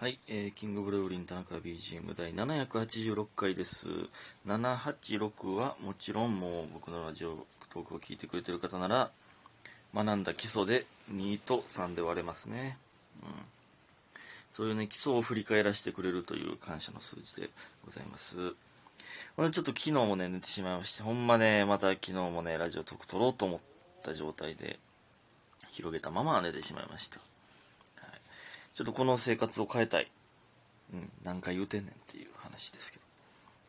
はい、えーキングブルーリン田中 BGM 第786回です。786はもちろんもう僕のラジオトークを聞いてくれてる方なら学んだ基礎で2と3で割れますね。うん。そういうね、基礎を振り返らせてくれるという感謝の数字でございます。ほんでちょっと昨日もね、寝てしまいまして、ほんまね、また昨日もね、ラジオトーク撮ろうと思った状態で広げたまま寝てしまいました。ちょっとこの生活を変えたい。うん、何回言うてんねんっていう話ですけど。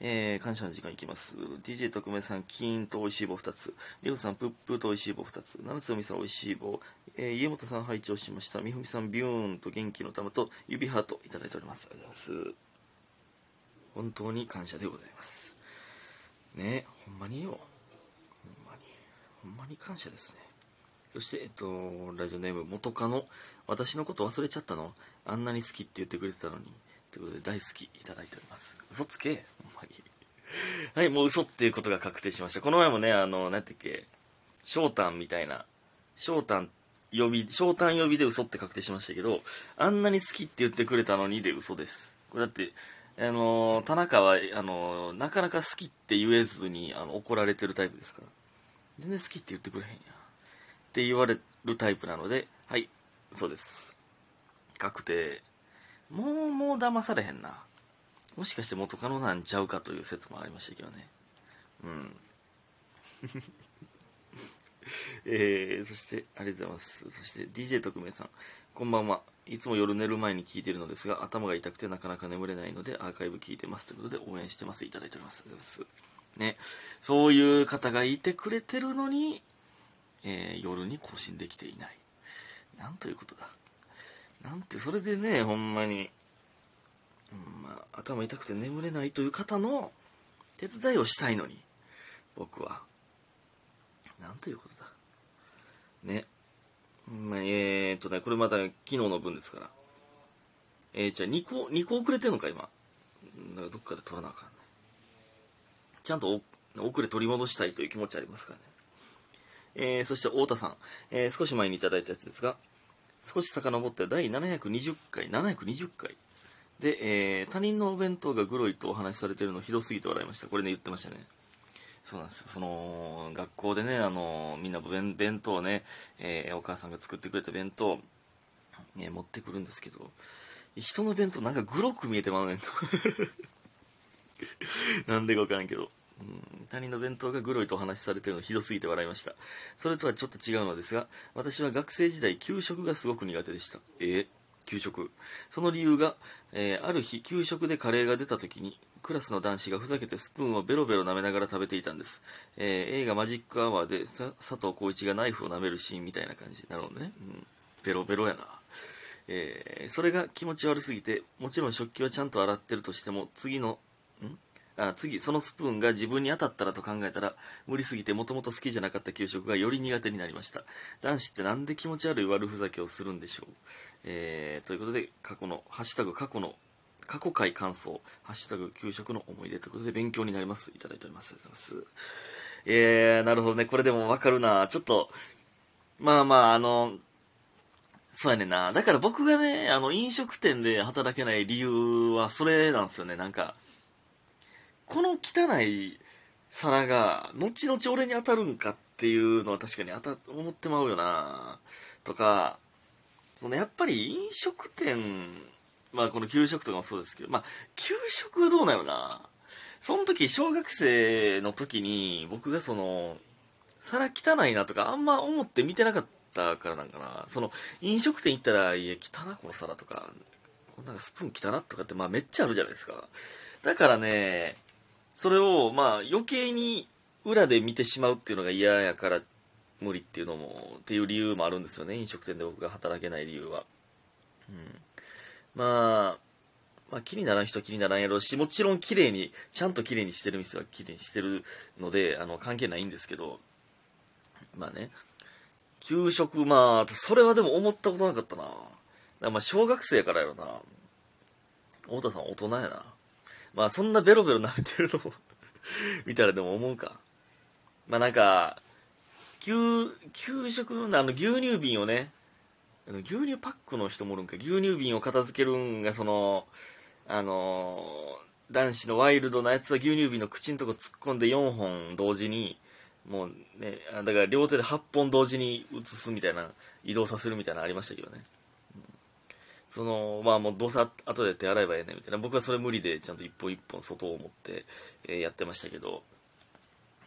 えー、感謝の時間いきます。DJ 特命さん、キーンと美味しい棒2つ。リオさん、プップと美味しい棒2つ。七つみさん、美味しい棒。えー、家元さん、拝聴しました。みふみさん、ビューンと元気の玉と指ハートいただいております。ありがとうございます。本当に感謝でございます。ねほんまによ。ほんまに。ほんまに感謝ですね。そして、えっと、ラジオネーム、元カノ。私のこと忘れちゃったの？あんなに好きって言ってくれてたのに。ということで、大好きいただいております。嘘つけほんまに。はい、もう嘘っていうことが確定しました。この前もね、あの、なんてっけ、翔太みたいな、翔太呼び、翔太呼びで嘘って確定しましたけど、あんなに好きって言ってくれたのにで嘘です。これだって、あの、田中は、あの、なかなか好きって言えずに、あの、怒られてるタイプですから。全然好きって言ってくれへんやん。って言われるタイプなので、はい、そうです。確定。もう、もう騙されへんな。もしかして元カノなんちゃうかという説もありましたけどね。うん。えー、そして、ありがとうございます。そして、DJ 特命さん、こんばんは。いつも夜寝る前に聞いてるのですが、頭が痛くてなかなか眠れないので、アーカイブ聞いてます。ということで、応援してます。いただいております。ありがとうございます。ね。そういう方がいてくれてるのに、えー夜に更新できていない。なんということだ。なんて、それでね、ほんまに、うんまあ、頭痛くて眠れないという方の手伝いをしたいのに、僕は。なんということだ。ね。うんまあ、えーっとね、これまた昨日の分ですから。えー、じゃあ2個、2個遅れてんのか、今。だからどっかで取らなあかんね。ちゃんと遅れ取り戻したいという気持ちありますからね。えー、そして太田さん、えー少し前にいただいたやつですが、少し遡って第720回、720回で、えー他人のお弁当がグロいとお話しされてるのひどすぎて笑いました。これね、言ってましたね。そうなんですよ。その、学校でね、あの、みんな弁弁当をね、えーお母さんが作ってくれた弁当、ね、持ってくるんですけど、人の弁当なんかグロく見えてまうねんと。なんでかわからんけど。うん、他人の弁当がグロいとお話しされてるのひどすぎて笑いました。それとはちょっと違うのですが、私は学生時代給食がすごく苦手でした。え？ー給食？その理由が、えーある日給食でカレーが出た時に、クラスの男子がふざけてスプーンをベロベロ舐めながら食べていたんです。えー映画マジックアワーでさ佐藤浩市がナイフを舐めるシーンみたいな感じ。なるほどね。うん。ベロベロやな。えーそれが気持ち悪すぎて、もちろん食器はちゃんと洗ってるとしても、次の、ん？あ次、そのスプーンが自分に当たったらと考えたら、無理すぎてもともと好きじゃなかった給食がより苦手になりました。男子ってなんで気持ち悪い悪ふざけをするんでしょう。えー、ということで、過去の、ハッシュタグ過去の、過去回感想、ハッシュタグ給食の思い出ということで勉強になります。いただいております。ありがとうございます。えー、なるほどね。これでもわかるな。ちょっと、まあまあ、あの、そうやねんな。だから僕がね、あの、飲食店で働けない理由はそれなんですよね。なんか、この汚い皿が、後々俺に当たるんかっていうのは確かに当た、思ってまうよな。とか、そのやっぱり飲食店、まあこの給食とかもそうですけど、まあ、給食はどうなのな。その時、小学生の時に、僕がその、皿汚いなとか、あんま思って見てなかったからなんかな。その、飲食店行ったら、いや、汚な、この皿とか、こんなんスプーン汚なとかって、まあめっちゃあるじゃないですか。だからね、それを、まあ余計に裏で見てしまうっていうのが嫌やから無理っていうのも、っていう理由もあるんですよね。飲食店で僕が働けない理由は。うん。まあ、まあ気にならん人は気にならんやろうし、もちろん綺麗に、ちゃんと綺麗にしてる店は綺麗にしてるので、あの、関係ないんですけど、まあね、給食、まあ、それはでも思ったことなかったな。まあ、小学生やからやろな。太田さん大人やな。まあ、そんなベロベロ舐めてるのも 見たらでも思うか。まあなんか、給、給食のあの牛乳瓶をね、あの牛乳パックの人もおるんか牛乳瓶を片付けるんがそのあのー男子のワイルドなやつは牛乳瓶の口のとこ突っ込んで4本同時にもうねだから両手で8本同時に移すみたいな移動させるみたいなのありましたけどね、そのまあもうどうせ後で手洗えばええねみたいな僕はそれ無理でちゃんと一本一本外を持って、えーやってましたけど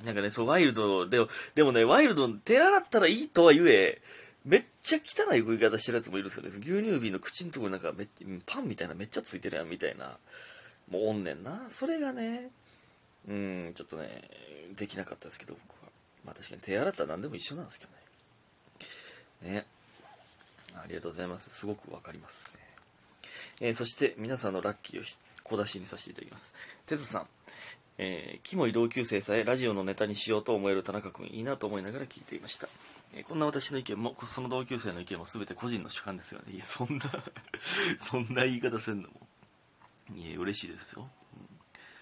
なんかね、そう、ワイルドで、でもね、ワイルド、手洗ったらいいとは言え、めっちゃ汚い食い方してるやつもいるんですよね。牛乳瓶の口のところになんかめパンみたいなめっちゃついてるやんみたいな、もうおんねんな。それがね、うん、ちょっとね、できなかったですけど、僕は。まあ確かに手洗ったら何でも一緒なんですけどね。ね。ありがとうございます。すごくわかります。えーそして皆さんのラッキーを小出しにさせていただきます。てつさん、えー、キモい同級生さえラジオのネタにしようと思える田中君いいなと思いながら聞いていました、えーこんな私の意見もその同級生の意見も全て個人の主観ですよね。いやそんな そんな言い方せんのも。いや嬉しいですよ、うん。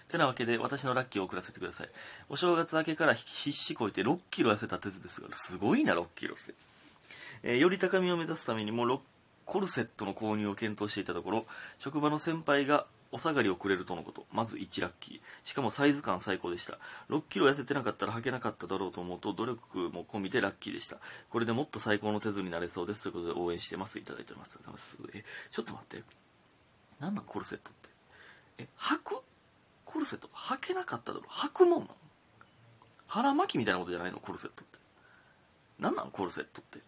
てなわけで私のラッキーを送らせてください。お正月明けから必死こいて6キロ痩せた鉄ですがすごいな6キロってえーより高みを目指すためにもロコルセットの購入を検討していたところ職場の先輩がお下がりをくれるとのこと。まず1ラッキー。しかもサイズ感最高でした。6キロ痩せてなかったら履けなかっただろうと思うと努力も込みでラッキーでした。これでもっと最高の手図になれそうです。ということで応援してます。いただいております。えちょっと待って。何なんコルセットって？え履く？コルセット？履けなかっただろ履くもんなの？腹巻きみたいなことじゃないの？コルセットって。何なんコルセットって？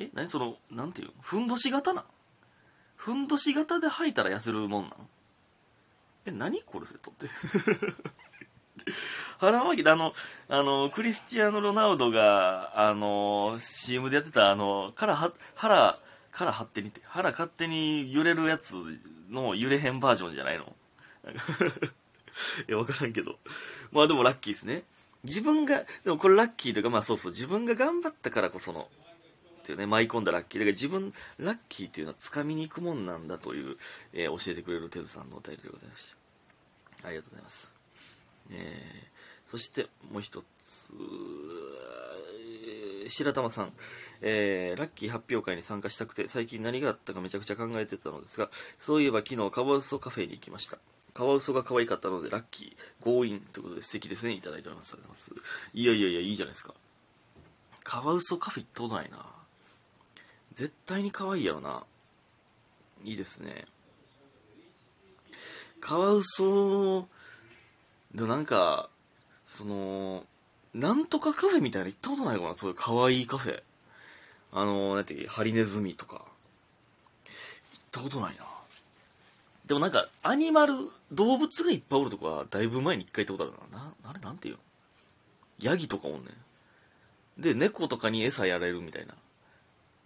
え何そのなんていうの？ふんどし型な？ふんどし型で履いたら痩せるもんなんえ何コルセットって。腹巻きであのあのクリスチアーノ・ロナウドがあの CM でやってたあの腹は腹腹張ってにって。腹勝手に揺れるやつの揺れへんバージョンじゃないの？なんか いや分からんけど。まあでもラッキーですね。自分がでもこれラッキーというかまあそうそう。自分が頑張ったからこそのっていうね舞い込んだラッキー。だから自分ラッキーっていうのは掴みに行くもんなんだという、えー教えてくれるテズさんのお便りでございました。ありがとうございます、えーそしてもう一つ白玉さん、えーラッキー発表会に参加したくて最近何があったかめちゃくちゃ考えてたのですがそういえば昨日カワウソカフェに行きました。カワウソが可愛かったのでラッキー強引ということで素敵ですね。いただいております。ありがとうございます。いやいやいやいいじゃないですか。カワウソカフェ行ったことないな。絶対に可愛いやろな。いいですね。カワウソでなんかそのなんとかカフェみたいな行ったことないかな。そういう可愛いカフェ。あのなんていうハリネズミとか。行ったことないな。でもなんかアニマル動物がいっぱいおるとこはだいぶ前に一回行ったことあるなな。あれなんていうの？ヤギとかおんねん。で猫とかに餌やれるみたいな。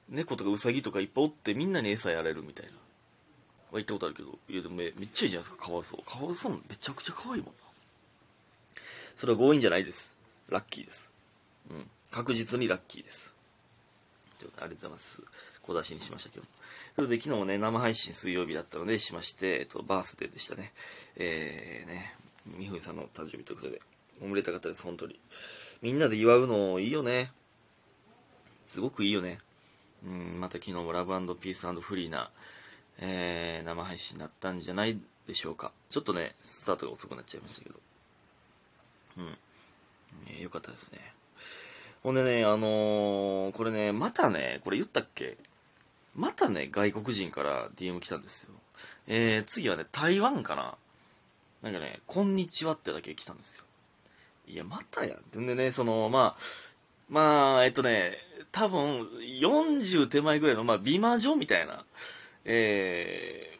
猫とかウサギとかいっぱいおってみんなに餌やれるみたいな。は行ったことあるけど。いやでもめっちゃいいじゃないですかカワウソカワウソめちゃくちゃ可愛いもんな。それは強引じゃないです。ラッキーです。うん。確実にラッキーです。ということありがとうございます。小出しにしましたけどそれで昨日ね生配信水曜日だったのでしまして、えっと、バースデーでしたね。えー、ねみふみさんの誕生日ということでおめでたかったです本当に。みんなで祝うのいいよね。すごくいいよね。うんまた昨日もラブピースフリーな、えー生配信になったんじゃないでしょうか。ちょっとねスタートが遅くなっちゃいましたけど。うん、えーよかったですね。ほんでねあのーこれねまたねこれ言ったっけ？またね外国人から DM 来たんですよ。えー、次はね台湾かな？なんかね「こんにちは」ってだけ来たんですよ。いやまたやん。でねそのまあまあえっとね多分40手前ぐらいの、まあ、美魔女みたいなえ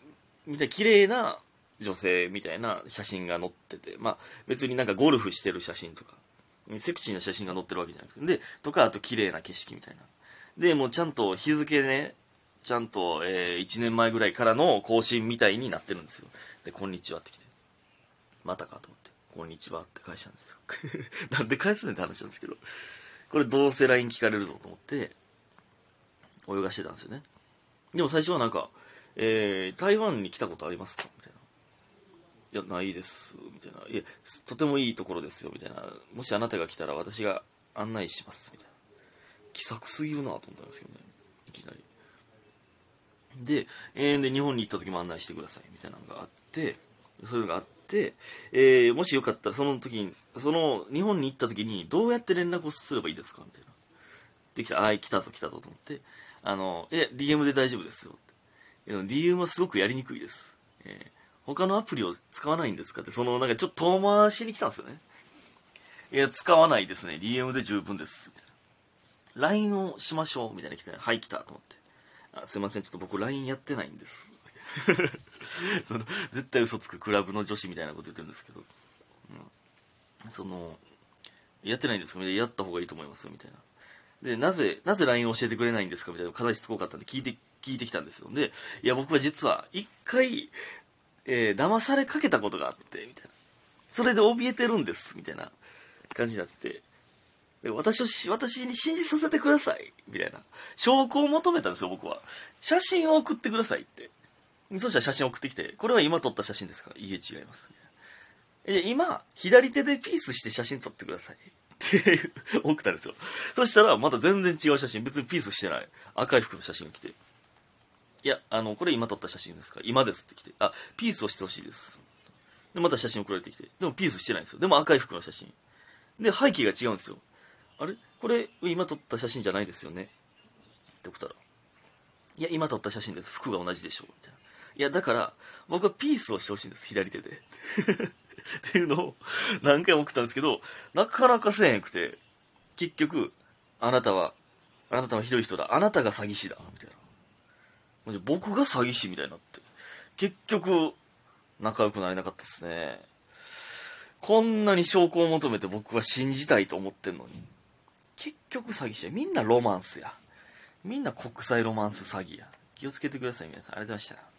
ー、みたいな綺麗な女性みたいな写真が載っててまあ別になんかゴルフしてる写真とかセクシーな写真が載ってるわけじゃなくてでとかあと綺麗な景色みたいな。でもうちゃんと日付ねちゃんと、え1年前ぐらいからの更新みたいになってるんですよ。で「こんにちは」って来て。またかと思って「こんにちは」って返したんですよ。なんで返すねんって話なんですけど。これどうせ LINE 聞かれるぞと思って泳がしてたんですよね。でも最初はなんか「えー台湾に来たことありますか?」みたいな「いやないです」みたいな「いやとてもいいところですよ」みたいな「もしあなたが来たら私が案内します」みたいな。気さくすぎるなと思ったんですけどねいきなり。で、えー、で、日本に行った時も案内してください、みたいなのがあって、そういうのがあっ、えー、もしよかったら、その時に、その、日本に行った時に、どうやって連絡をすればいいですか？みたいな。できた、あー、来たぞ、来たぞ、と思って、あの、え、DM で大丈夫ですよ。って DM はすごくやりにくいです。えー、他のアプリを使わないんですかって、その、なんかちょっと遠回しに来たんですよね。いや、使わないですね。DM で十分です。みたいな LINE をしましょう。みたいな来て、はい、来た、と思って。あすいません、ちょっと僕 LINE やってないんです。その、絶対嘘つくクラブの女子みたいなこと言ってるんですけど、うん、その、やってないんですか？みたいなやった方がいいと思いますよ、みたいな。で、なぜ、なぜ LINE を教えてくれないんですか？みたいな、課題しつこかったんで聞いて、聞いてきたんですよ。で、いや、僕は実は、一回、えー、騙されかけたことがあって、みたいな。それで怯えてるんです、みたいな感じになって、私を、私に信じさせてください、みたいな。証拠を求めたんですよ、僕は。写真を送ってくださいって。そしたら写真送ってきて、これは今撮った写真ですか？いえ、違います。え、今、左手でピースして写真撮ってください。って 送ったんですよ。そしたら、また全然違う写真、別にピースしてない。赤い服の写真が来て。いや、あの、これ今撮った写真ですか？今ですって来て。あ、ピースをしてほしいです。で、また写真送られてきて。でもピースしてないんですよ。でも赤い服の写真。で、背景が違うんですよ。あれ？これ、今撮った写真じゃないですよね？って送ったら。いや、今撮った写真です。服が同じでしょう。みたいな。いや、だから、僕はピースをしてほしいんです。左手で。っていうのを何回も送ったんですけど、なかなかせえへんくて、結局、あなたは、あなたはひどい人だ。あなたが詐欺師だ。みたいな。僕が詐欺師みたいになって。結局、仲良くなれなかったですね。こんなに証拠を求めて僕は信じたいと思ってんのに。結局詐欺師や。みんなロマンスや。みんな国際ロマンス詐欺や。気をつけてください、皆さん。ありがとうございました。